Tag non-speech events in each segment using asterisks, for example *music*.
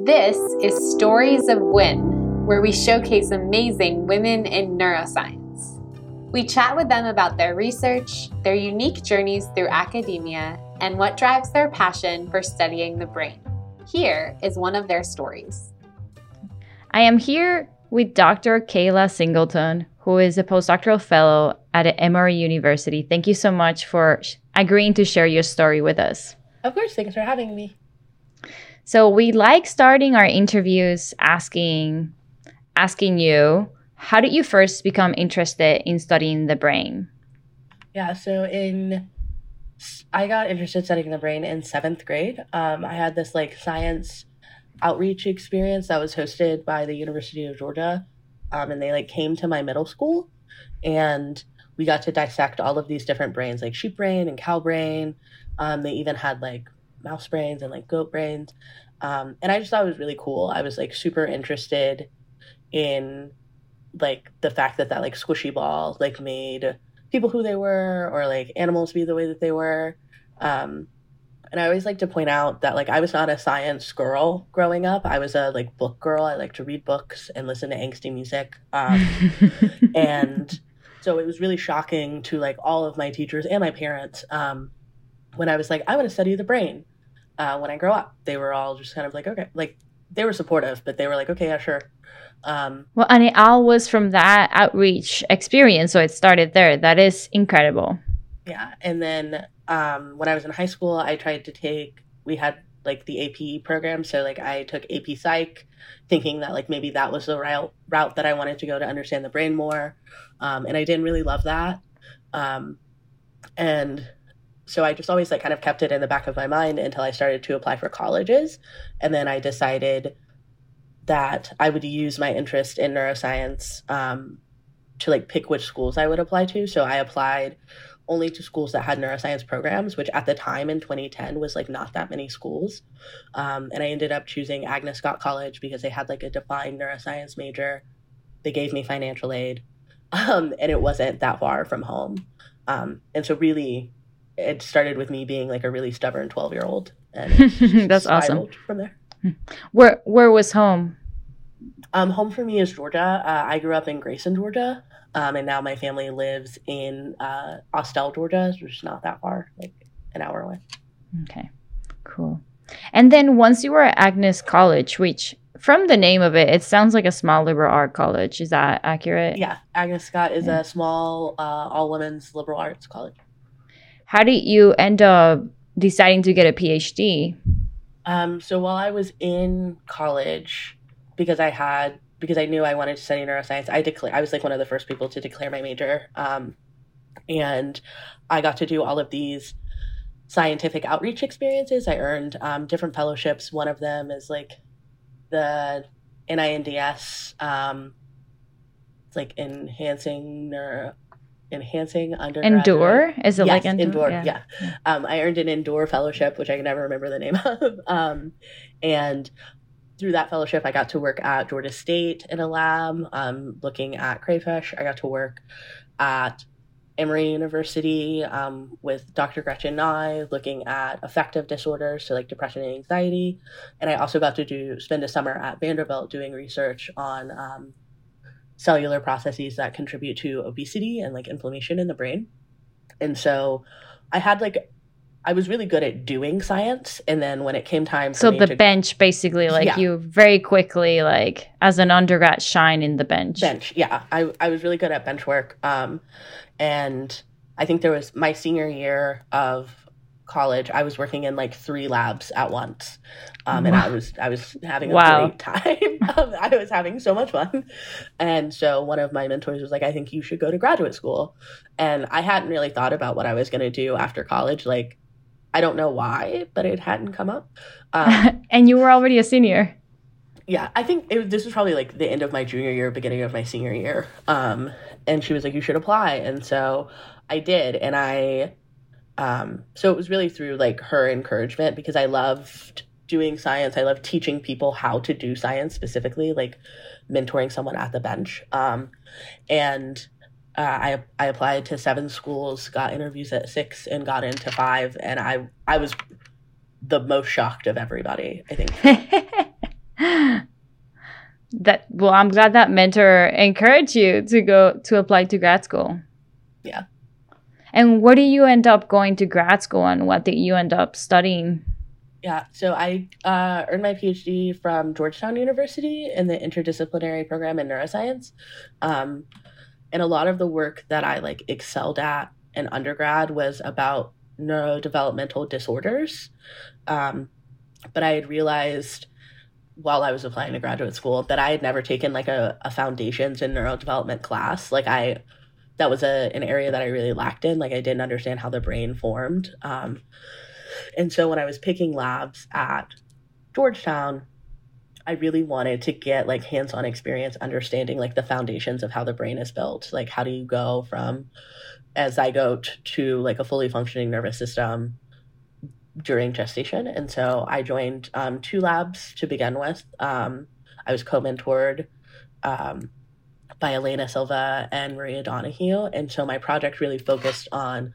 This is Stories of WIN, where we showcase amazing women in neuroscience. We chat with them about their research, their unique journeys through academia, and what drives their passion for studying the brain. Here is one of their stories. I am here with Dr. Kayla Singleton, who is a postdoctoral fellow at Emory University. Thank you so much for agreeing to share your story with us. Of course, thanks for having me. So we like starting our interviews asking asking you, how did you first become interested in studying the brain? Yeah, so in I got interested studying the brain in seventh grade. Um, I had this like science outreach experience that was hosted by the University of Georgia, um, and they like came to my middle school, and we got to dissect all of these different brains, like sheep brain and cow brain. Um, they even had like mouse brains and like goat brains. Um, and I just thought it was really cool. I was like super interested in like the fact that that like squishy ball like made people who they were or like animals be the way that they were. Um, and I always like to point out that like I was not a science girl growing up. I was a like book girl. I like to read books and listen to angsty music. Um, *laughs* and so it was really shocking to like all of my teachers and my parents um, when I was like, I want to study the brain uh, when I grow up. They were all just kind of like, okay, like they were supportive, but they were like, okay, yeah, sure. Um, well, and it all was from that outreach experience. So it started there. That is incredible. Yeah. And then um, when I was in high school, I tried to take, we had like the AP program. So like I took AP Psych, thinking that like maybe that was the route route that I wanted to go to understand the brain more. Um, and I didn't really love that. Um, and so I just always like kind of kept it in the back of my mind until I started to apply for colleges. And then I decided that I would use my interest in neuroscience um, to like pick which schools I would apply to. So I applied only to schools that had neuroscience programs, which at the time in 2010 was like not that many schools. Um, and I ended up choosing Agnes Scott College because they had like a defined neuroscience major. They gave me financial aid, *laughs* um, and it wasn't that far from home. Um, and so really it started with me being like a really stubborn 12 year old and *laughs* that's awesome. from there. Where where was home? Um home for me is georgia. Uh, i grew up in grayson georgia um, and now my family lives in uh, austell georgia which is not that far like an hour away. Okay cool. And then once you were at agnes college which from the name of it it sounds like a small liberal art college. Is that accurate? Yeah agnes scott is yeah. a small uh, all women's liberal arts college how did you end up deciding to get a PhD? Um, so while I was in college, because I had because I knew I wanted to study neuroscience, I declare I was like one of the first people to declare my major, um, and I got to do all of these scientific outreach experiences. I earned um, different fellowships. One of them is like the NINDS, um, like enhancing neuro enhancing undergraduate. Endure? Is it yes, like Endure? Yeah. yeah. Um, I earned an Endure fellowship, which I can never remember the name *laughs* of. Um, and through that fellowship, I got to work at Georgia State in a lab, um, looking at crayfish. I got to work at Emory University um, with Dr. Gretchen Neigh, looking at affective disorders, so like depression and anxiety. And I also got to do spend a summer at Vanderbilt doing research on um, cellular processes that contribute to obesity and like inflammation in the brain. And so I had like I was really good at doing science and then when it came time So the to, bench basically like yeah. you very quickly like as an undergrad shine in the bench. Bench. Yeah. I I was really good at bench work. Um and I think there was my senior year of college, I was working in like three labs at once, um, and I was I was having a wow. great *laughs* time. Um, I was having so much fun, and so one of my mentors was like, "I think you should go to graduate school," and I hadn't really thought about what I was going to do after college. Like, I don't know why, but it hadn't come up. Um, *laughs* and you were already a senior. Yeah, I think it, this was probably like the end of my junior year, beginning of my senior year. Um, and she was like, "You should apply," and so I did, and I um, so it was really through like her encouragement because I loved doing science. I love teaching people how to do science specifically, like mentoring someone at the bench. Um, and uh, I I applied to seven schools, got interviews at six, and got into five. And I I was the most shocked of everybody. I think. *laughs* that well i'm glad that mentor encouraged you to go to apply to grad school Yeah. And where do you end up going to grad school and what did you end up studying Yeah, so I uh, earned my PhD from Georgetown University in the interdisciplinary program in neuroscience, um, and a lot of the work that I like excelled at in undergrad was about neurodevelopmental disorders. Um, but I had realized while I was applying to graduate school that I had never taken like a, a foundations in neurodevelopment class. Like I, that was a an area that I really lacked in. Like I didn't understand how the brain formed. Um, and so when I was picking labs at Georgetown, I really wanted to get like hands-on experience understanding like the foundations of how the brain is built. Like how do you go from a zygote to like a fully functioning nervous system during gestation. And so I joined um, two labs to begin with. Um, I was co-mentored um, by Elena Silva and Maria Donoghue. And so my project really focused on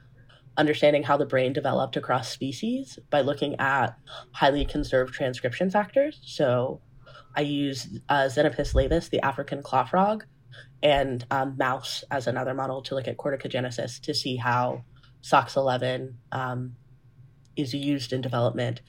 understanding how the brain developed across species by looking at highly conserved transcription factors. So I used uh, Xenopus laevis, the African claw frog, and um, mouse as another model to look at corticogenesis to see how SOX11 um, is used in development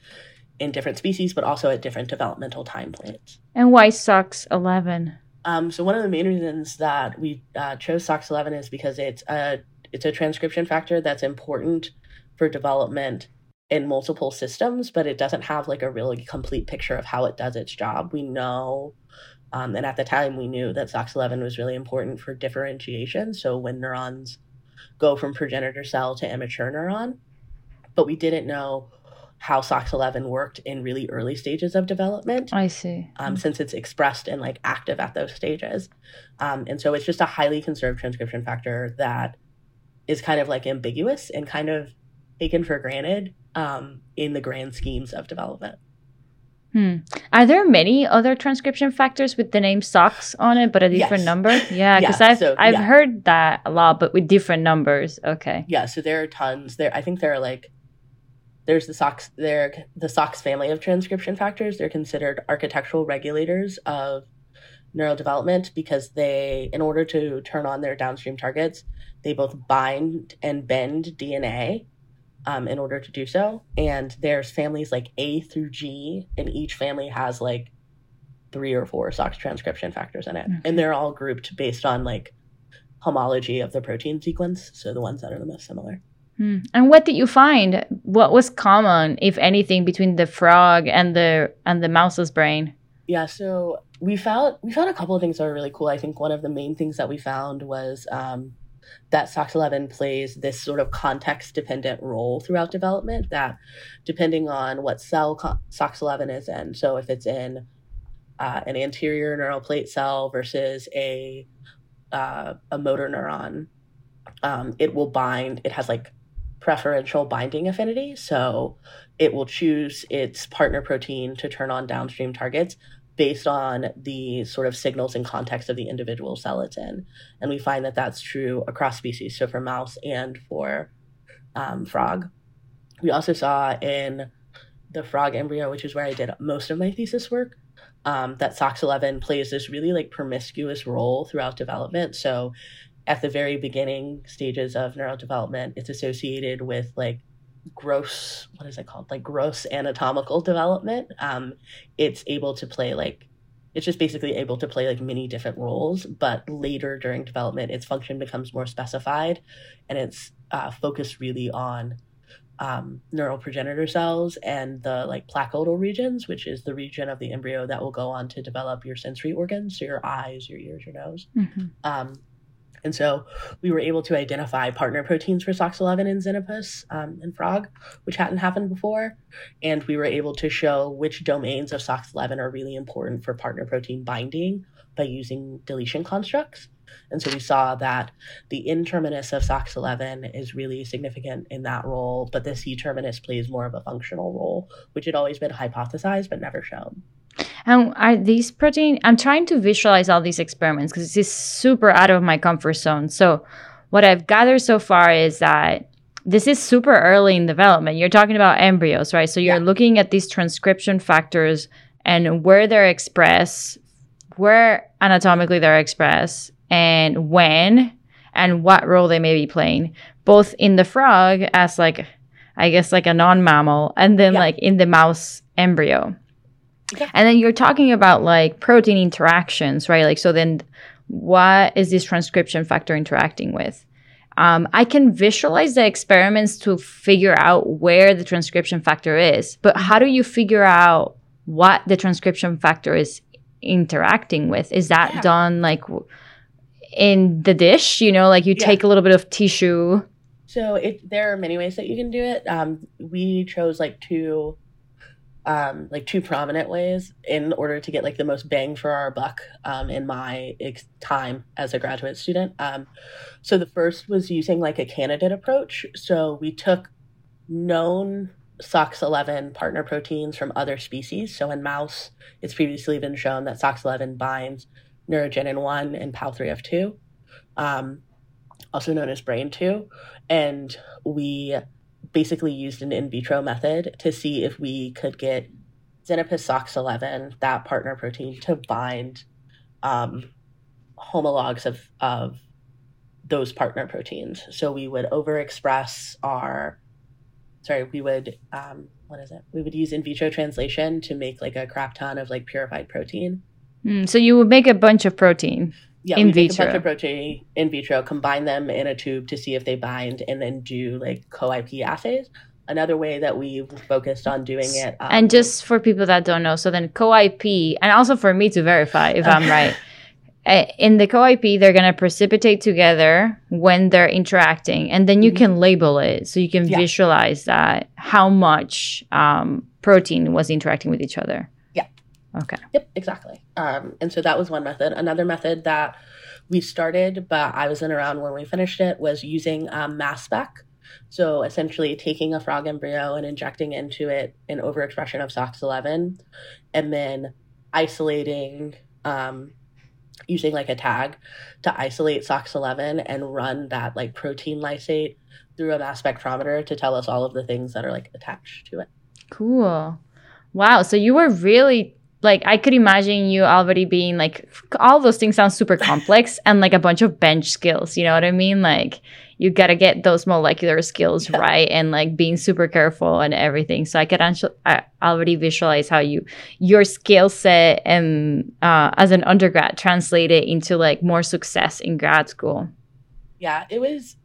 in different species, but also at different developmental time points. and why sox 11 Um, so one of the main reasons that we uh, chose SOX11 is because it's a it's a transcription factor that's important for development in multiple systems, but it doesn't have like a really complete picture of how it does its job. We know, um, and at the time we knew that SOX11 was really important for differentiation. So when neurons go from progenitor cell to immature neuron, but we didn't know how SOX11 worked in really early stages of development i see um, since it's expressed and like active at those stages. Um, and so it's just a highly conserved transcription factor that is kind of like ambiguous and kind of taken for granted um, in the grand schemes of development. Hmm. Are there many other transcription factors with the name SOX on it, but a different Yes. number? Yeah, because *laughs* Yeah, I've so, I've yeah. heard that a lot, but with different numbers. Okay. Yeah, so there are tons. There, I think there are like there's the SOX there the SOX family of transcription factors. They're considered architectural regulators of neurodevelopment because they, in order to turn on their downstream targets, they both bind and bend DNA um, in order to do so. And there's families like A through G, and each family has like three or four SOX transcription factors in it, Okay. and they're all grouped based on like homology of the protein sequence, so the ones that are the most similar. Hmm. And what did you find? What was common, if anything, between the frog and the and the mouse's brain? Yeah, so we found we found a couple of things that were really cool. I think one of the main things that we found was um, that SOX11 plays this sort of context dependent role throughout development. That depending on what cell co- SOX11 is in, so if it's in uh, an anterior neural plate cell versus a uh, a motor neuron, um, it will bind. It has like preferential binding affinity, so it will choose its partner protein to turn on downstream targets based on the sort of signals and context of the individual cell it's in. And we find that that's true across species, so for mouse and for um, frog. We also saw in the frog embryo, which is where I did most of my thesis work, um, that SOX11 plays this really like promiscuous role throughout development. So at the very beginning stages of neurodevelopment, it's associated with like gross what is it called? Like gross anatomical development. Um it's able to play like it's just basically able to play like many different roles but later during development its function becomes more specified and it's uh, focused really on um, neural progenitor cells and the like placodal regions which is the region of the embryo that will go on to develop your sensory organs so your eyes your ears your nose. Mhm. um, and so we were able to identify partner proteins for SOX11 in Xenopus um, and frog, which hadn't happened before. And we were able to show which domains of SOX11 are really important for partner protein binding by using deletion constructs. And so we saw that the N terminus of SOX11 is really significant in that role, but the C terminus plays more of a functional role, which had always been hypothesized but never shown. And are these protein? I'm trying to visualize all these experiments because this is super out of my comfort zone. So, what I've gathered so far is that this is super early in development. You're talking about embryos, right? So you're Yeah. looking at these transcription factors and where they're expressed where anatomically they're expressed and when and what role they may be playing, both in the frog as like, I guess, like a non mammal, and then Yeah. like in the mouse embryo. And then you're talking about like protein interactions, right? Like, so then what is this transcription factor interacting with? Um, I can visualize the experiments to figure out where the transcription factor is, but how do you figure out what the transcription factor is interacting with? Is that Yeah. done like in the dish? You know, like you Yeah. take a little bit of tissue. So it there are many ways that you can do it. Um, we chose like two, um, like two prominent ways in order to get like the most bang for our buck. Um, in my ex- time as a graduate student. Um, so the first was using like a candidate approach. So we took known SOX11 partner proteins from other species. So in mouse, it's previously been shown that SOX11 binds neurogenin 1 and POU3F2, um, also known as brain 2 and we basically used an in vitro method to see if we could get Xenopus sox11, that partner protein, to bind um, homologs of, of those partner proteins. So we would overexpress our, sorry, we would, um, what is it? We would use in vitro translation to make like a crap ton of like purified protein. Mm, so you would make a bunch of protein. Yeah, In we make a vitro. bunch of protein in vitro, combine them in a tube to see if they bind, and then do like co-IP assays. Another way that we've focused on doing it, um, And just for people that don't know, so then co-IP, and also for me to verify if I'm *laughs* right, uh, in the co-IP, they're gonna precipitate together when they're interacting, and then you Mhm. can label it, so you can Yeah. visualize that how much um, protein was interacting with each other. Okay. Yep, exactly. Um, and so that was one method. Another method that we started, but I wasn't around when we finished it, was using um, mass spec. So essentially taking a frog embryo and injecting into it an overexpression of SOX11 and then isolating, um, using like a tag to isolate SOX11 and run that like protein lysate through a mass spectrometer to tell us all of the things that are like attached to it. Cool. Wow. So you were really like I could imagine you already being like all those things sound super complex *laughs* and like a bunch of bench skills. You know what I mean? Like you got to get those molecular skills Yeah. right and like being super careful and everything. So I could actually I already visualize how you your skill set and uh, as an undergrad translated into like more success in grad school. yeah it was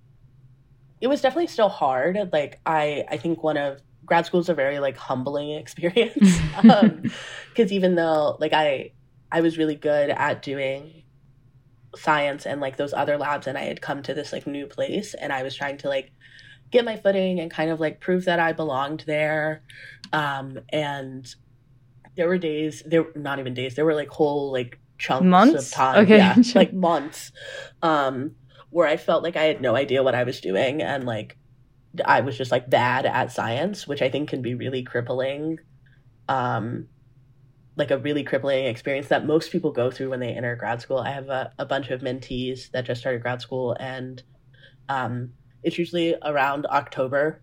it was definitely still hard like i i think one of grad school is a very like humbling *laughs* experience *laughs* um because even though like i i was really good at doing science and like those other labs and i had come to this like new place and i was trying to like get my footing and kind of like prove that i belonged there um and there were days there not even days there were like whole like chunks Months? of time Okay. yeah *laughs* like months um where i felt like i had no idea what i was doing and like i was just like bad at science which i think can be really crippling um like a really crippling experience that most people go through when they enter grad school i have a, a bunch of mentees that just started grad school and um it's usually around october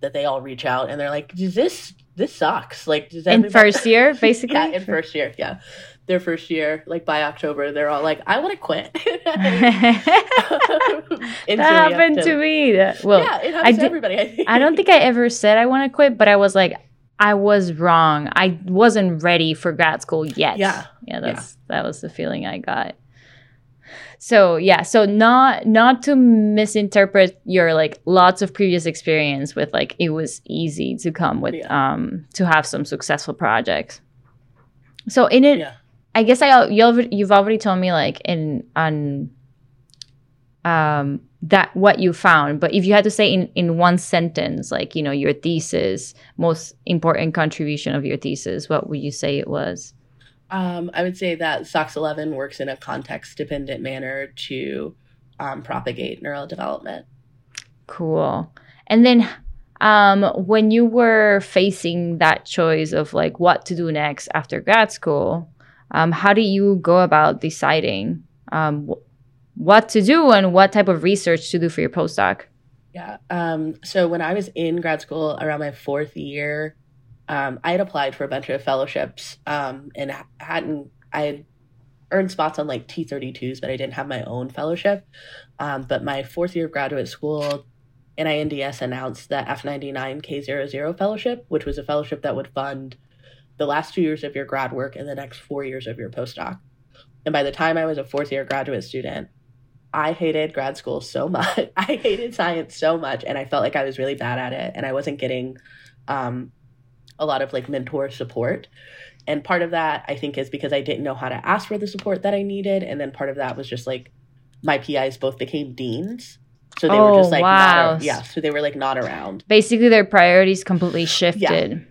that they all reach out and they're like does this this sucks like does that In first year, *laughs* basically. yeah, in first year, yeah. Their first year, like by October, they're all like, I want to quit. *laughs* *laughs* that happened to me. That- Well, yeah, it happens I to everybody, I think. I don't think I ever said I want to quit, but I was like, I was wrong. I wasn't ready for grad school yet. Yeah. Yeah, that's that was the feeling I got. So yeah, so not not to misinterpret your like lots of previous experience with like it was easy to come with Yeah. um to have some successful projects. So in it, Yeah. I guess I you already, you've already told me like in on um that what you found but if you had to say in in one sentence like you know your thesis most important contribution of your thesis what would you say it was Um, I would say that SOX11 works in a context dependent manner to um, propagate neural development. cool and then um when you were facing that choice of like what to do next after grad school um how do you go about deciding um wh- what to do and what type of research to do for your postdoc Yeah. Um, so when I was in grad school around my fourth year, um, I had applied for a bunch of fellowships um, and ha- hadn't, I had earned spots on like T32s, but I didn't have my own fellowship. Um, but my fourth year of graduate school, NINDS announced the F99K00 fellowship, which was a fellowship that would fund the last two years of your grad work and the next four years of your postdoc. And by the time I was a fourth year graduate student, I hated grad school so much. *laughs* I hated science so much, and I felt like I was really bad at it, and I wasn't getting um, a lot of like mentor support. And part of that, I think, is because I didn't know how to ask for the support that I needed, and then part of that was just like my PIs both became deans, so they Oh, were just like wow. not, yeah, so they were like not around. Basically, their priorities completely shifted.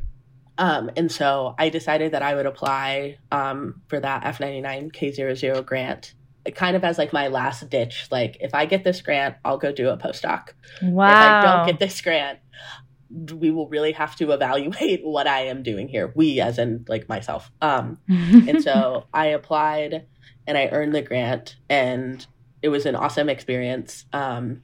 Um, and so I decided that I would apply um, for that F99K00 grant, kind of as like my last ditch. Like, if I get this grant, I'll go do a postdoc. Wow. If I don't get this grant, we will really have to *laughs* evaluate what I am doing here. We, as in like myself. Um, and so *laughs* I applied and I earned the grant, and it was an awesome experience, um,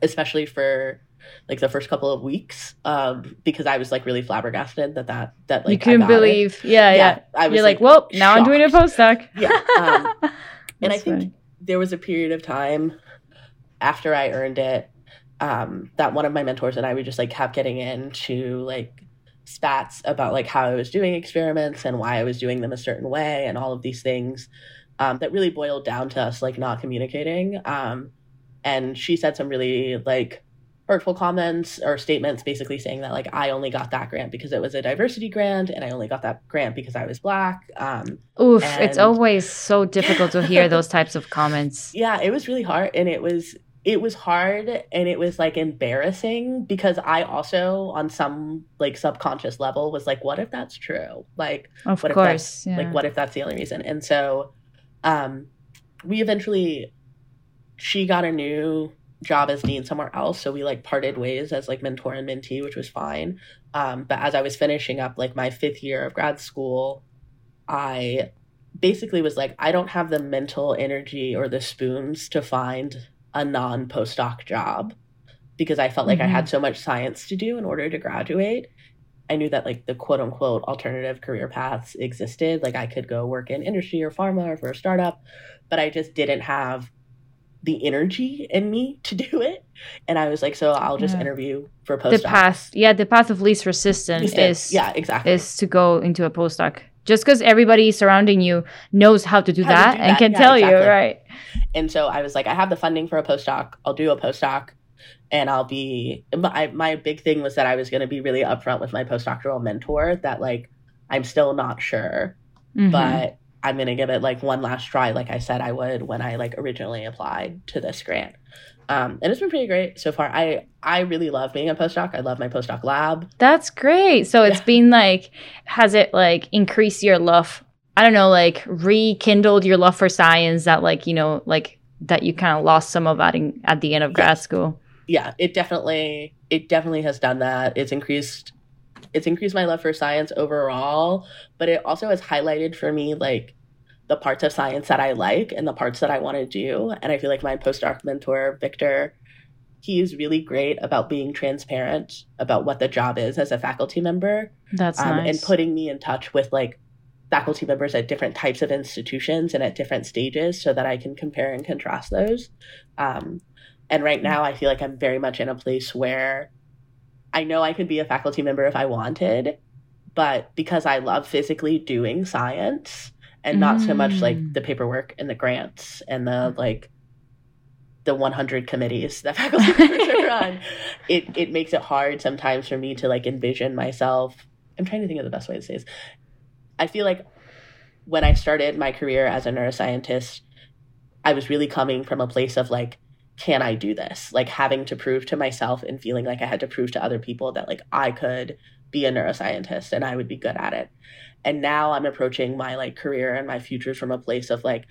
especially for like the first couple of weeks um, because I was like really flabbergasted that that that like you couldn't believe. Yeah, yeah. I was You're like, well, now I'm doing a postdoc. *laughs* Yeah, um, *laughs* and I think funny. there was a period of time after I earned it um, that one of my mentors and I we just like kept getting into like spats about like how I was doing experiments and why I was doing them a certain way and all of these things um, that really boiled down to us like not communicating. Um, and she said some really like hurtful comments or statements basically saying that like I only got that grant because it was a diversity grant and I only got that grant because I was black. Um, Oof, it's always so difficult to hear *laughs* those types of comments. yeah it was really hard and it was it was hard and it was like embarrassing because i also on some like subconscious level was like what if that's true like Of what if course. that's yeah. like what if that's the only reason and so um we eventually she got a new job as dean somewhere else so we like parted ways as like mentor and mentee which was fine um but as i was finishing up like my fifth year of grad school i basically was like i don't have the mental energy or the spoons to find a non postdoc job because i felt like i Mhm. had so much science to do in order to graduate I knew that like the quote unquote alternative career paths existed. Like I could go work in industry or pharma or for a startup, but I just didn't have the energy in me to *laughs* do it. And I was like, so I'll just Yeah. interview for the postdoc. path, yeah, the path of least resistance is yeah, exactly. is to go into a postdoc. Just because everybody surrounding you knows how to do, How to that, and can yeah, tell you, right? And so I was like, I have the funding for a postdoc. I'll do a postdoc. And I'll be my my big thing was that I was going to be really upfront with my postdoctoral mentor that like I'm still not sure Mhm. but I'm gonna give it like one last try, like I said I would when I like originally applied to this grant. Um, and it's been pretty great so far. I I really love being a postdoc. I love my postdoc lab. That's great. So it's Yeah. been like, has it like increased your love? I don't know, like rekindled your love for science that like, you know, like that you kind of lost some of that in, at the end of grad school. Yeah, it definitely it definitely has done that. It's increased it's increased my love for science overall, but it also has highlighted for me like the parts of science that I like and the parts that I want to do. And I feel like my postdoc mentor, Victor, he is really great about being transparent about what the job is as a faculty member. That's um, nice. and putting me in touch with like faculty members at different types of institutions and at different stages so that I can compare and contrast those. Um, and right now, I feel like I'm very much in a place where I know I could be a faculty member if I wanted, but because I love physically doing science and not so much like Mm. the paperwork and the grants and the like the 100 committees that *laughs* *laughs* faculty members are on, it, it makes it hard sometimes for me to like envision myself. I'm trying to think of the best way to say this. I feel like when I started my career as a neuroscientist, I was really coming from a place of like, can I do this? Like having to prove to myself and feeling like I had to prove to other people that like I could be a neuroscientist and I would be good at it. And now I'm approaching my like career and my futures from a place of like,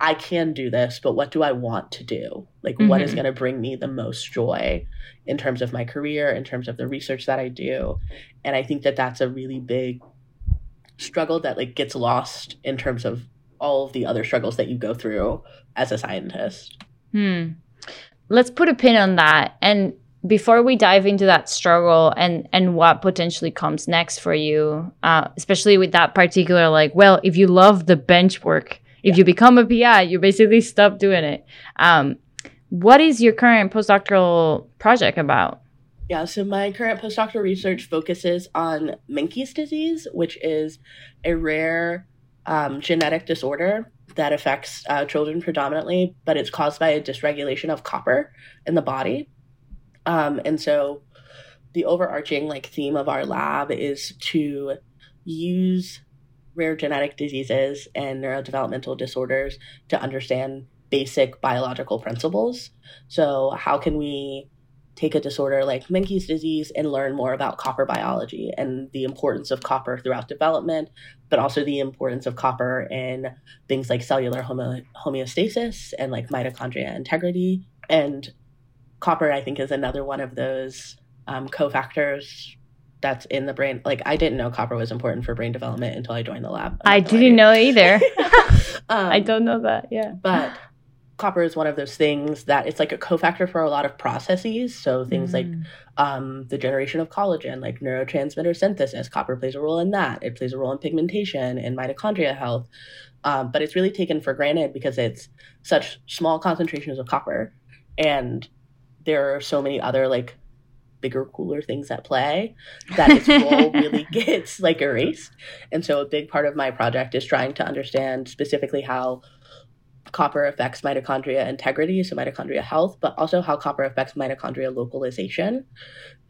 I can do this, but what do I want to do? Like, what is Mhm. going to bring me the most joy in terms of my career, in terms of the research that I do? And I think that that's a really big struggle that like gets lost in terms of all of the other struggles that you go through as a scientist. Hmm. Let's put a pin on that. And before we dive into that struggle and and what potentially comes next for you, uh, especially with that particular like, well, if you love the bench work If you become a PI, you basically stop doing it. Um, what is your current postdoctoral project about? Yeah, so my current postdoctoral research focuses on Menkes disease, which is a rare um, genetic disorder that affects uh, children predominantly, but it's caused by a dysregulation of copper in the body. Um, and so the overarching like theme of our lab is to use rare genetic diseases and neurodevelopmental disorders to understand basic biological principles. So how can we take a disorder like Menkes disease and learn more about copper biology and the importance of copper throughout development, but also the importance of copper in things like cellular homo- homeostasis and like mitochondria integrity. And copper, I think, is another one of those um, cofactors that's in the brain. Like I didn't know copper was important for brain development until I joined the lab. I didn't know either. *laughs* um, *laughs* I don't know that. Yeah, but copper is one of those things that it's like a cofactor for a lot of processes. So things mm. like um, the generation of collagen, like neurotransmitter synthesis, copper plays a role in that. It plays a role in pigmentation and mitochondria health. Um, but it's really taken for granted because it's such small concentrations of copper, and there are so many other like bigger, cooler things at play that its role really *laughs* gets like erased. And so a big part of my project is trying to understand specifically how copper affects mitochondria integrity, so mitochondria health, but also how copper affects mitochondria localization.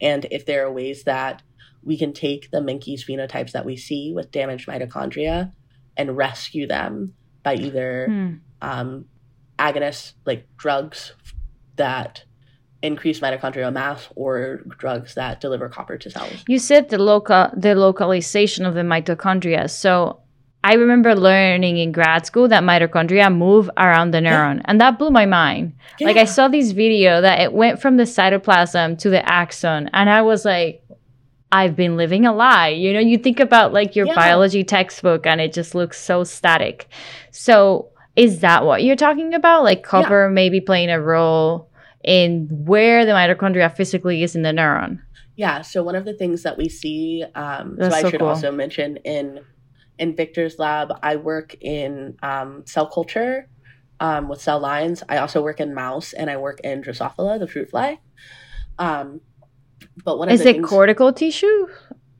And if there are ways that we can take the Menkes phenotypes that we see with damaged mitochondria and rescue them by either hmm. um, agonists like drugs that increase mitochondrial mass or drugs that deliver copper to cells. You said the local the localization of the mitochondria. So I remember learning in grad school that mitochondria move around the neuron, yeah. and that blew my mind. Yeah. Like I saw this video that it went from the cytoplasm to the axon, and I was like, I've been living a lie. You know, you think about like your yeah. biology textbook, and it just looks so static. So, is that what you're talking about? Like copper maybe playing a role in where the mitochondria physically is in the neuron? Yeah. So one of the things that we see, um, so I so should cool. also mention in in Victor's lab, I work in um, cell culture um, with cell lines. I also work in mouse and I work in Drosophila, the fruit fly. Um, but one is it things, cortical tissue,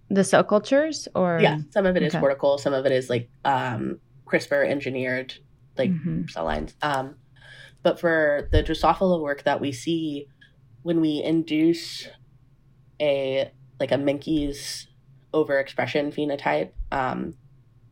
the cell cultures, or yeah, some of it is okay. cortical, some of it is like um, CRISPR engineered like mm-hmm. cell lines. Um, but for the Drosophila work that we see, when we induce a like a Menkes overexpression phenotype, um,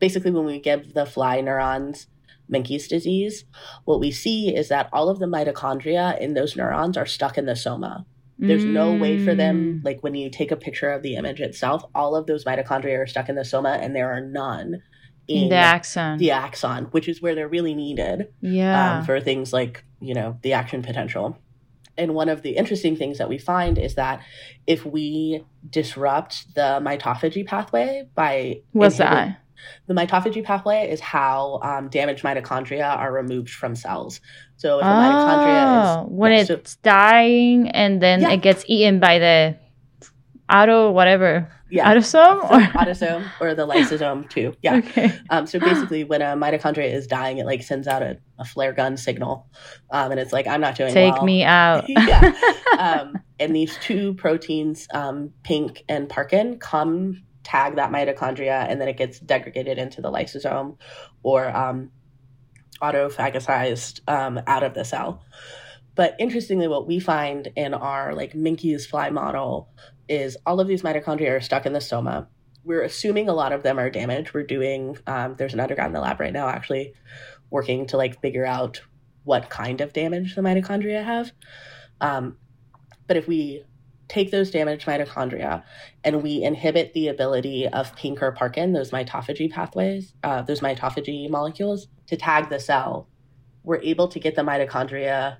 basically when we give the fly neurons Menkes disease, what we see is that all of the mitochondria in those neurons are stuck in the soma. There's mm. no way for them, mm. like when you take a picture of the image itself, all of those mitochondria are stuck in the soma and there are none in the axon. The axon, which is where they're really needed. Yeah. Um, for things like, you know, the action potential. And one of the interesting things that we find is that if we disrupt the mitophagy pathway by what's that? The mitophagy pathway is how um, damaged mitochondria are removed from cells. So if oh, a mitochondria is when yeah, it's so, dying and then yeah. it gets eaten by the auto whatever yeah. autosome or autosome or the lysosome too. *laughs* Yeah. Okay. Um, so *gasps* basically, when a mitochondria is dying, it like sends out a, a flare gun signal, um, and it's like, "I'm not doing it. Take well. me out." *laughs* yeah. *laughs* Um, and these two proteins, um, pink and parkin, come tag that mitochondria and then it gets degraded into the lysosome or um, autophagocized um, out of the cell. But interestingly, what we find in our like Menkes fly model is all of these mitochondria are stuck in the soma. We're assuming a lot of them are damaged. We're doing um, there's an undergrad in the lab right now actually working to like figure out what kind of damage the mitochondria have. Um, but if we take those damaged mitochondria and we inhibit the ability of pink or parkin, those mitophagy pathways, uh, those mitophagy molecules, to tag the cell, we're able to get the mitochondria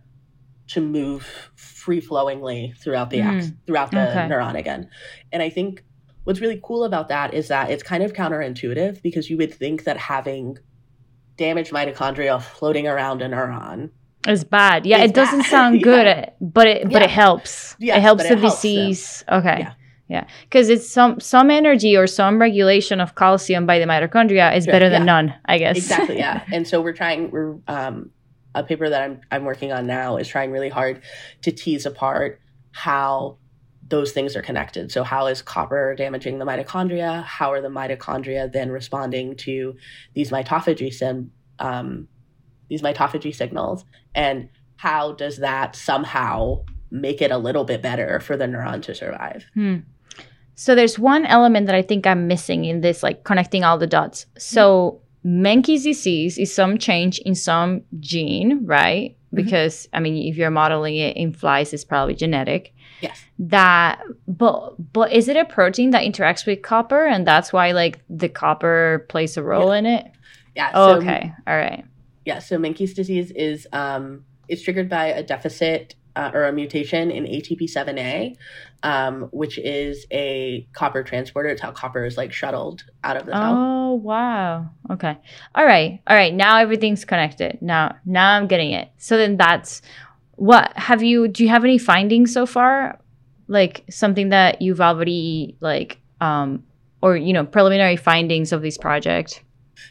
to move free flowingly throughout the mm. ax- throughout the okay. neuron again. And I think what's really cool about that is that it's kind of counterintuitive because you would think that having damaged mitochondria floating around a neuron it's bad. Yeah, it's it doesn't bad. *laughs* sound good, yeah. but it but yeah. it helps. Yes, it helps the helps disease. Them. Okay. Yeah. yeah. Because it's some some energy or some regulation of calcium by the mitochondria is Yeah, better than yeah. none, I guess. exactly yeah *laughs* and so we're trying we're um a paper that i'm i'm working on now is trying really hard to tease apart how those things are connected so how is copper damaging the mitochondria how are the mitochondria then responding to these mitophagy sim um these mitophagy signals and how does that somehow make it a little bit better for the neuron to survive Hmm. So there's one element that I think I'm missing in this, like connecting all the dots. So Menkes disease is some change in some gene, right? Mhm. Because I mean, if you're modeling it in flies, it's probably genetic. yes That, but but is it a protein that interacts with copper, and that's why like the copper plays a role in it? yeah Oh, so- okay, all right. Yeah, so Menkes disease is um, it's triggered by a deficit uh, or a mutation in ATP7A, um, which is a copper transporter. It's how copper is like shuttled out of the cell. Oh wow. Okay. All right. All right. Now everything's connected. Now now I'm getting it. So then that's what have you do you have any findings so far? Like something that you've already like um or you know preliminary findings of this project?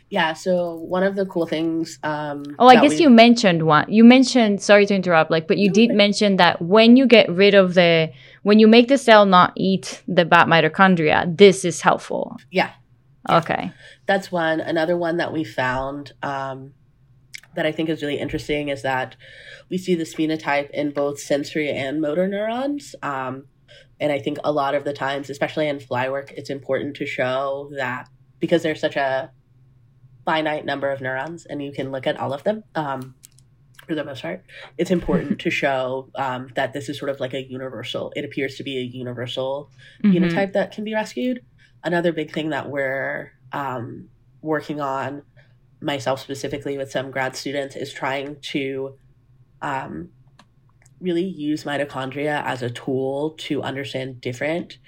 Yeah, so one of the cool things. Um, Oh, I guess we've- you mentioned one. You mentioned sorry to interrupt like but you No, did okay. mention that when you get rid of the when you make the cell not eat the bat mitochondria, this is helpful. Yeah. Yeah. Okay. That's one. Another one that we found um, that I think is really interesting is that we see this phenotype in both sensory and motor neurons. Um, and I think a lot of the times, especially in fly work, it's important to show that because there's such a finite number of neurons and you can look at all of them um, for the most part, it's important *laughs* to show um, that this is sort of like a universal, it appears to be a universal Mhm. phenotype that can be rescued. Another big thing that we're um, working on, myself specifically with some grad students, is trying to um, really use mitochondria as a tool to understand different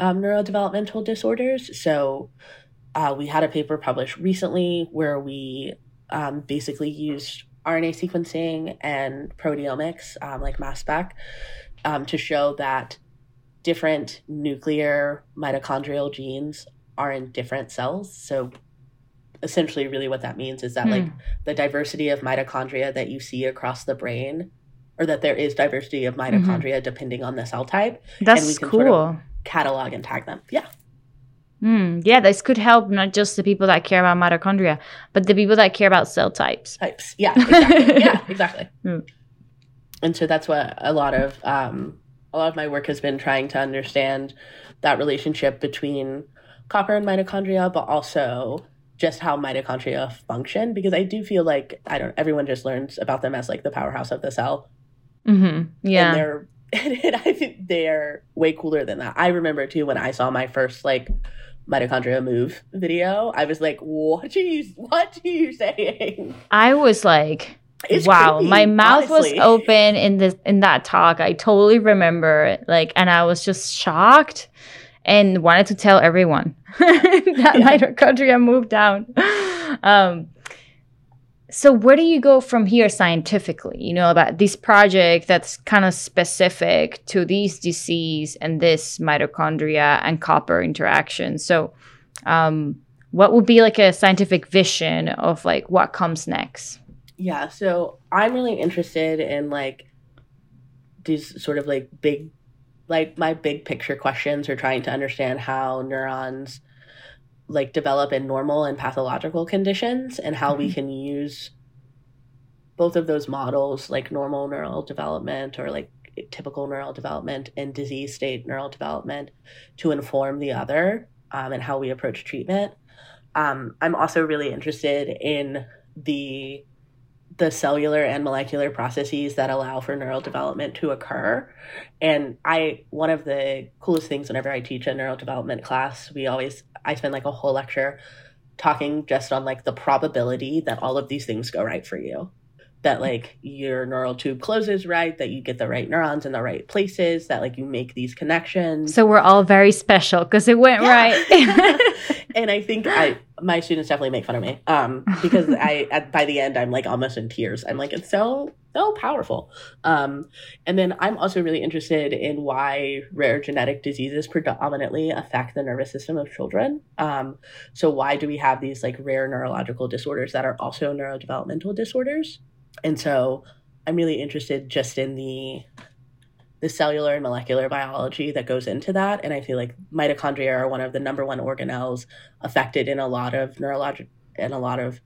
um, neurodevelopmental disorders. So uh, we had a paper published recently where we um, basically used RNA sequencing and proteomics, um, like mass spec, um, to show that different nuclear mitochondrial genes are in different cells. So essentially, really, what that means is that, like, Hmm. the diversity of mitochondria that you see across the brain, or that there is diversity of mitochondria depending on the cell type, That's we can cool. sort of- catalog and tag them. Yeah. Mm, yeah, this could help not just the people that care about mitochondria, but the people that care about cell types. types. Yeah, exactly. *laughs* yeah, exactly. Hmm. And so that's what a lot of um, a lot of my work has been trying to understand that relationship between copper and mitochondria, but also just how mitochondria function. Because I do feel like I don't. Everyone just learns about them as like the powerhouse of the cell, hmm and they're *laughs* and I think they're way cooler than that. I remember too when I saw my first like mitochondria move video. I was like, "What are you? What are you saying?" I was like, It's wow, creepy, my mouth honestly. was open in this in that talk. I totally remember it. Like, and I was just shocked and wanted to tell everyone *laughs* that Yeah. mitochondria moved down. Um, so where do you go from here scientifically? You know about this project that's kind of specific to these disease and this mitochondria and copper interaction. So, um, what would be like a scientific vision of like what comes next? Yeah, so I'm really interested in like these sort of like big like my big picture questions are trying to understand how neurons like develop in normal and pathological conditions and how we can use both of those models like normal neural development or like typical neural development and disease state neural development to inform the other um, and how we approach treatment. Um, i'm also really interested in the the cellular and molecular processes that allow for neural development to occur. And I, one of the coolest things whenever I teach a neural development class, we always, I spend like a whole lecture talking just on like the probability that all of these things go right for you. That like your neural tube closes right, that you get the right neurons in the right places, that like you make these connections. So we're all very special because it went Yeah. right. *laughs* and I think I my students definitely make fun of me um, because I at, by the end I'm like almost in tears. I'm like it's so oh, powerful. Um, and then I'm also really interested in why rare genetic diseases predominantly affect the nervous system of children. Um, so why do we have these like rare neurological disorders that are also neurodevelopmental disorders? And so I'm really interested just in the the cellular and molecular biology that goes into that. And I feel like mitochondria are one of the number one organelles affected in a lot of neurologic and a lot of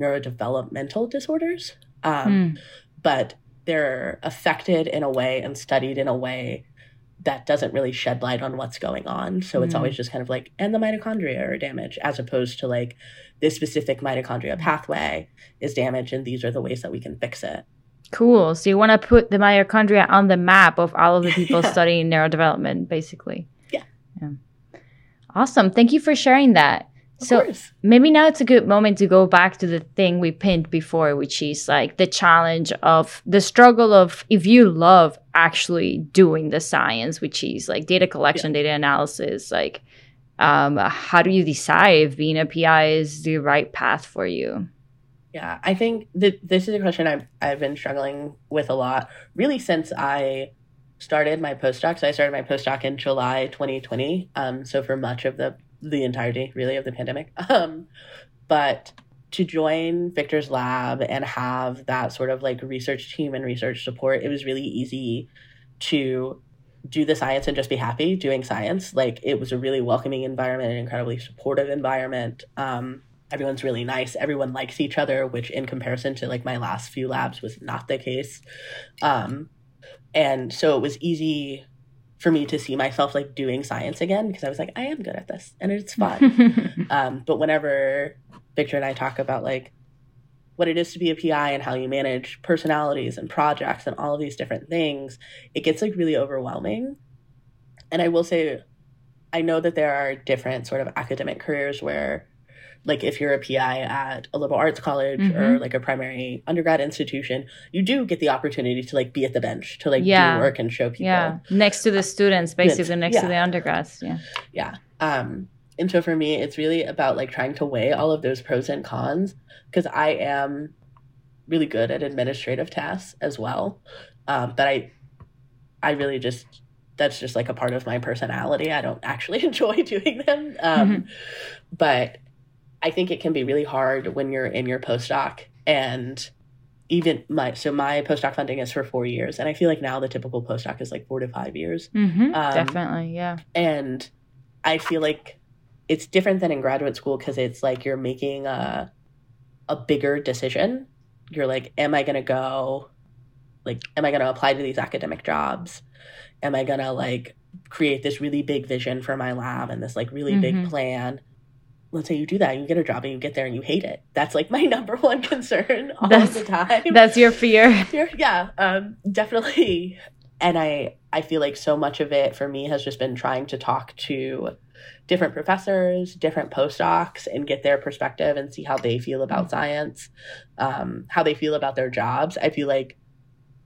neurodevelopmental disorders. Um, mm. But they're affected in a way and studied in a way that doesn't really shed light on what's going on. So mm. it's always just kind of like, and the mitochondria are damaged, as opposed to like this specific mitochondria pathway is damaged, and these are the ways that we can fix it. Cool. So you want to put the mitochondria on the map of all of the *laughs* people yeah. studying neurodevelopment, basically. Yeah. yeah. Awesome. Thank you for sharing that. Of so course. maybe now it's a good moment to go back to the thing we pinned before, which is like the challenge of the struggle of if you love actually doing the science, which is like data collection, yeah. data analysis, like um, how do you decide if being a PI is the right path for you? Yeah, I think that this is a question I've I've been struggling with a lot, really since I started my postdoc. So I started my postdoc in July 2020. Um, so for much of the the entirety, really, of the pandemic. *laughs* Um, but to join Victor's lab and have that sort of like research team and research support, it was really easy to do the science and just be happy doing science. Like it was a really welcoming environment, an incredibly supportive environment. Um, everyone's really nice everyone likes each other which in comparison to like my last few labs was not the case um and so it was easy for me to see myself like doing science again because i was like i am good at this and it's *laughs* fun. Um but whenever victor and i talk about like what it is to be a pi and how you manage personalities and projects and all of these different things it gets like really overwhelming. And i will say i know that there are different sort of academic careers where like if you're a PI at a liberal arts college mm-hmm. or like a primary undergrad institution, you do get the opportunity to like be at the bench to like yeah. do work and show people. Yeah, next to the students, basically next yeah. to the undergrads. Yeah, yeah. Um, and so for me, it's really about like trying to weigh all of those pros and cons because I am really good at administrative tasks as well, um, but I, I really just that's just like a part of my personality. I don't actually *laughs* enjoy doing them. Um, mm-hmm. But I think it can be really hard when you're in your postdoc and even my so my postdoc funding is for four years and i feel like now the typical postdoc is like four to five years. Mm-hmm, um, definitely yeah. and i feel like it's different than in graduate school because it's like you're making a a bigger decision. You're like am i going to go like am i going to apply to these academic jobs? Am i going to like create this really big vision for my lab and this like really mm-hmm. big plan let's say you do that, you get a job and you get there and you hate it. That's like *laughs* my number one concern all that's, the time. That's your fear. *laughs* yeah, um, definitely. And I, I feel like so much of it for me has just been trying to talk to different professors, different postdocs, and get their perspective and see how they feel about mm-hmm. science, um, how they feel about their jobs. I feel like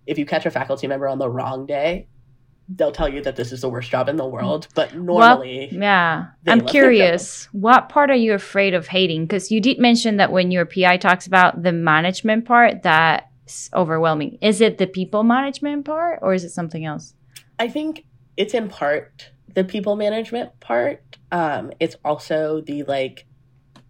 if you catch a faculty member on the wrong day, they'll tell you that this is the worst job in the world but normally well, yeah i'm curious. what part are you afraid of hating? Because you did mention that when your pi talks about the management part that's overwhelming. Is it the people management part or is it something else? I think it's in part the people management part. Um it's also the like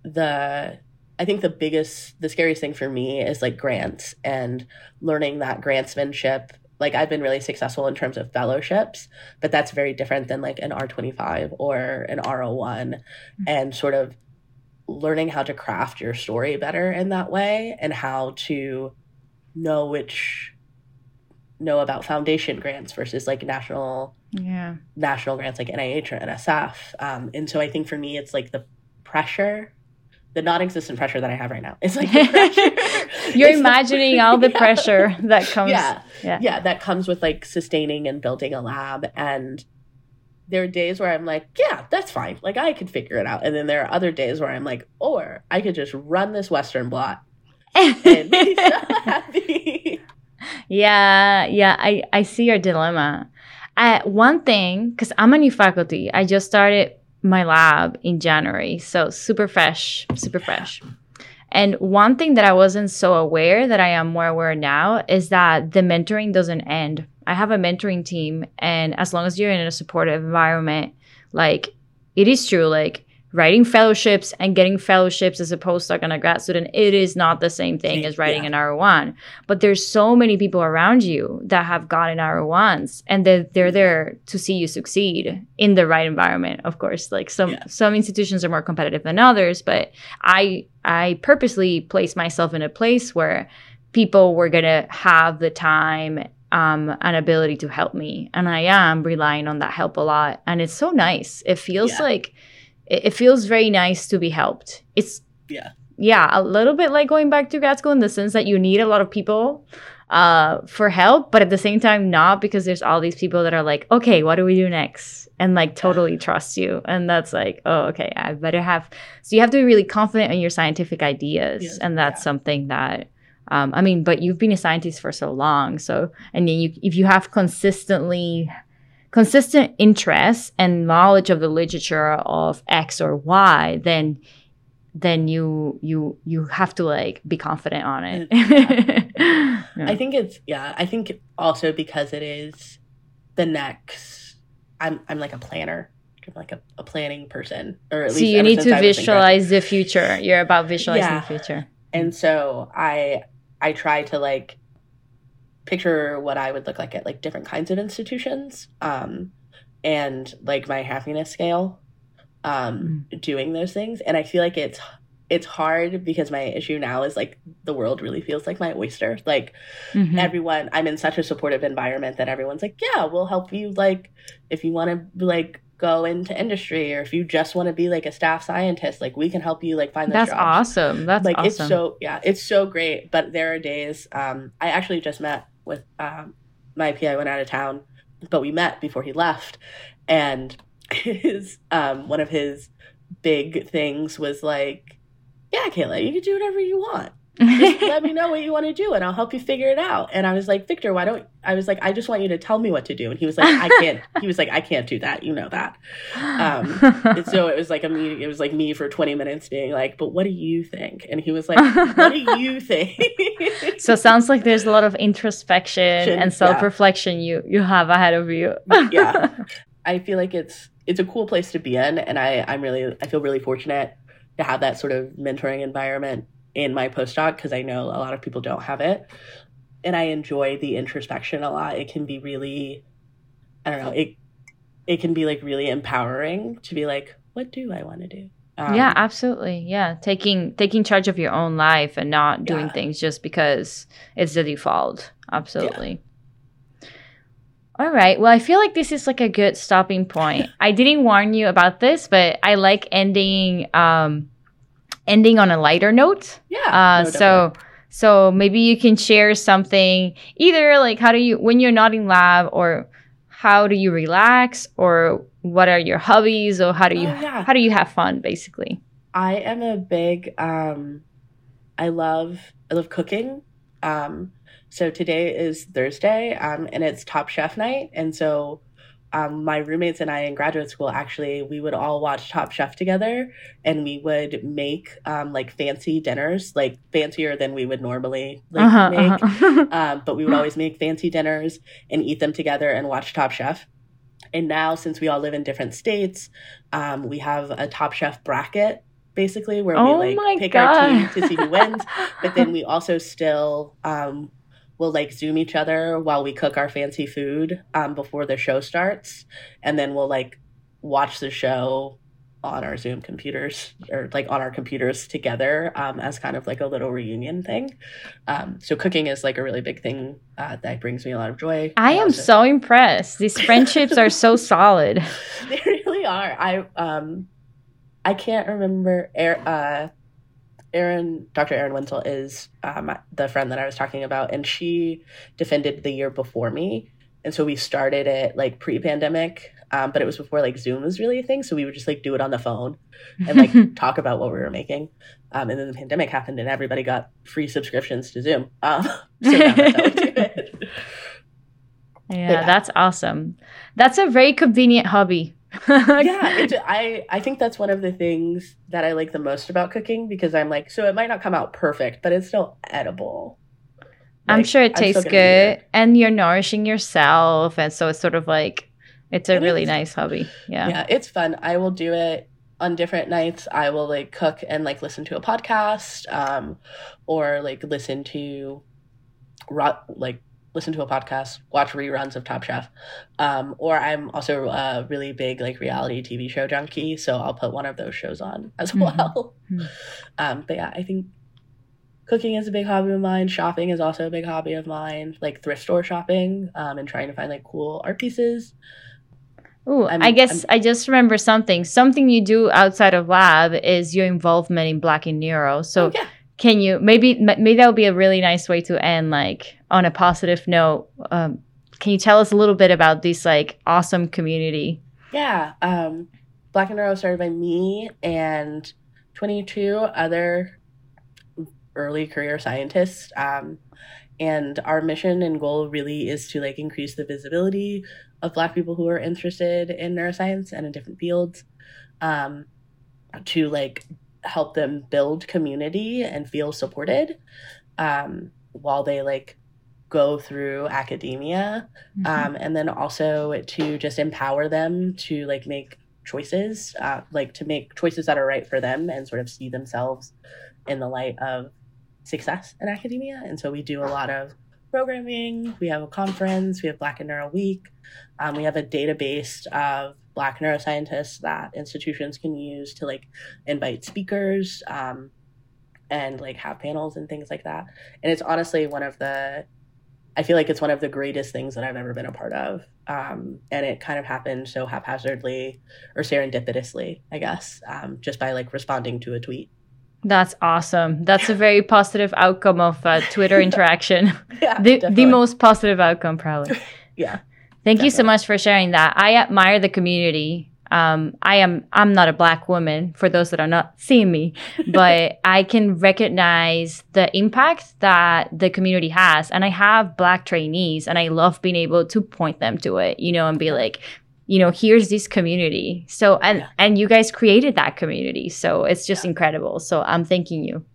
the I think the biggest, the scariest thing for me is like grants and learning that grantsmanship like I've been really successful in terms of fellowships, but that's very different than like an R25 or an R01 mm-hmm. and sort of learning how to craft your story better in that way and how to know which know about foundation grants versus like national yeah national grants like NIH or NSF um, and so I think for me it's like the pressure the non-existent pressure that I have right now. It's like *laughs* you're it's imagining all the *laughs* yeah. pressure that comes. Yeah, yeah, yeah, that comes with like sustaining and building a lab. And there are days where I'm like, yeah, that's fine. Like I could figure it out. And then there are other days where I'm like, or I could just run this Western blot and be so *laughs* happy. Yeah, yeah, I I see your dilemma. Uh, one thing, because I'm a new faculty, I just started my lab in January. So super fresh, super fresh. And one thing that I wasn't so aware that I am more aware now is that the mentoring doesn't end. I have a mentoring team, and as long as you're in a supportive environment, like it is true, like writing fellowships and getting fellowships as a postdoc and a grad student, it is not the same thing as writing yeah. an R1. But there's so many people around you that have gotten R1s and they're, they're there to see you succeed in the right environment, of course. Like some yeah. some institutions are more competitive than others, but I I purposely placed myself in a place where people were gonna have the time um, an ability to help me. And I am relying on that help a lot. And it's so nice. It feels yeah. like it, it feels very nice to be helped. It's yeah. Yeah, a little bit like going back to grad school in the sense that you need a lot of people uh, for help, but at the same time, not because there's all these people that are like, okay, what do we do next? And like totally trust you. And that's like, oh, okay, I better have. So you have to be really confident in your scientific ideas. Yes, and that's yeah. something that, um, I mean, but you've been a scientist for so long. So, and then you, if you have consistently consistent interest and knowledge of the literature of X or Y, then then you you you have to like be confident on it. Mm. *laughs* yeah. I think it's yeah, I think also because it is the next I'm I'm like a planner. I'm like a, a planning person. Or at so least you need to visualize the future. You're about visualizing yeah. the future. And so I I try to like picture what I would look like at like different kinds of institutions um, and like my happiness scale um, mm. doing those things. And I feel like it's it's hard because my issue now is like the world really feels like my oyster. Like mm-hmm. everyone, I'm in such a supportive environment that everyone's like, yeah, we'll help you. Like if you want to like go into industry or if you just want to be like a staff scientist, like we can help you like find That's jobs. awesome. That's like awesome. it's so yeah, it's so great. But there are days. Um, I actually just met with um, my PI went out of town, but we met before he left, and *laughs* his um, one of his big things was like, "Yeah, Kayla, you can do whatever you want." Just *laughs* let me know what you want to do and I'll help you figure it out. And I was like, Victor, why don't I was like, I just want you to tell me what to do. And he was like, I can't. *laughs* he was like, I can't do that. You know that. Um, and so it was like a meeting. It was like me for 20 minutes being like, but what do you think? And he was like, what do you *laughs* think? so it sounds like there's a lot of introspection and self reflection yeah. you you have ahead of you. yeah. I feel like it's it's a cool place to be in, and I I'm really I feel really fortunate to have that sort of mentoring environment in my postdoc because I know a lot of people don't have it. And I enjoy the introspection a lot. It can be really I don't know, it it can be like really empowering to be like, what do I want to do? Um, yeah, absolutely. Yeah, taking taking charge of your own life and not doing yeah. things just because it's the default. Absolutely. Yeah. All right. Well, I feel like this is like a good stopping point. *laughs* I didn't warn you about this, but I like ending um ending on a lighter note. Yeah. Uh, no, so so maybe you can share something either like how do you when you're not in lab or how do you relax or what are your hobbies or how do you oh, yeah. how do you have fun basically? I am a big um I love I love cooking. Um so today is Thursday um and it's Top Chef night and so um, my roommates and I in graduate school actually we would all watch Top Chef together, and we would make um, like fancy dinners, like fancier than we would normally like uh-huh, make. Uh-huh. *laughs* um, but we would always make fancy dinners and eat them together and watch Top Chef. And now, since we all live in different states, um, we have a Top Chef bracket basically where oh we like pick God. our team to see who wins. but then we *laughs* also still um, we'll like zoom each other while we cook our fancy food um, before the show starts. And then we'll like watch the show on our zoom computers or like on our computers together um, as kind of like a little reunion thing. Um, so cooking is like a really big thing uh, that brings me a lot of joy. I am also- so impressed. These friendships are so *laughs* solid. They really are. I um i can't remember uh Erin, Dr. Erin Wenzel is um, the friend that I was talking about, and she defended the year before me. And so we started it like pre pandemic, um, but it was before like Zoom was really a thing. So we would just like do it on the phone and like *laughs* talk about what we were making. Um, and then the pandemic happened and everybody got free subscriptions to Zoom. *laughs* Um, so that's how we do it. Yeah, yeah, that's awesome. That's a very convenient hobby. Yeah, it, *laughs* I I think that's one of the things that I like the most about cooking because I'm like, so it might not come out perfect, but it's still edible. I'm sure it tastes good, it. and you're nourishing yourself, and so it's sort of like it's a and really it's, nice hobby. Yeah, yeah, it's fun. I will do it on different nights. I will like cook and like listen to a podcast, um, or like listen to, like listen to a podcast, watch reruns of Top Chef. Um, or I'm also a really big like reality TV show junkie, so I'll put one of those shows on as mm-hmm. well. Mm-hmm. Um, but yeah, I think cooking is a big hobby of mine. Shopping is also a big hobby of mine, like thrift store shopping um, and trying to find like cool art pieces. Oh, I guess I'm, i just remember something. Something you do outside of lab is your involvement in Black in Neuro. So oh, yeah can you maybe maybe that would be a really nice way to end like on a positive note. Um, can you tell us a little bit about this like awesome community? Yeah um, black in neuro started by me and 22 other early career scientists um, and our mission and goal really is to like increase the visibility of black people who are interested in neuroscience and in different fields um, to like help them build community and feel supported um, while they like go through academia mm-hmm. um, and then also to just empower them to like make choices uh, like to make choices that are right for them and sort of see themselves in the light of success in academia. And so we do a lot of programming. We have a conference. We have black in neuro week. Um, we have a database of black neuroscientists that institutions can use to like invite speakers um, and like have panels and things like that and it's honestly one of the i feel like it's one of the greatest things that i've ever been a part of um, and it kind of happened so haphazardly or serendipitously i guess um, just by like responding to a tweet that's awesome. That's a very positive outcome of uh, Twitter *laughs* interaction. *laughs* yeah, the, the most positive outcome, probably. *laughs* yeah. Thank Definitely. you so much for sharing that. I admire the community. Um, I am I'm not a black woman for those that are not *laughs* seeing me, but *laughs* I can recognize the impact that the community has. And I have black trainees and I love being able to point them to it, you know, and be like, you know, here's this community. So and yeah. and you guys created that community. So it's just yeah. incredible. So I'm thanking you.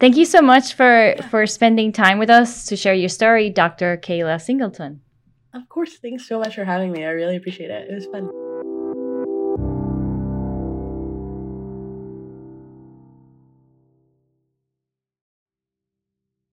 Thank you so much for for spending time with us to share your story, Dr. Kayla Singleton. Of course. Thanks so much for having me. I really appreciate it. It was fun.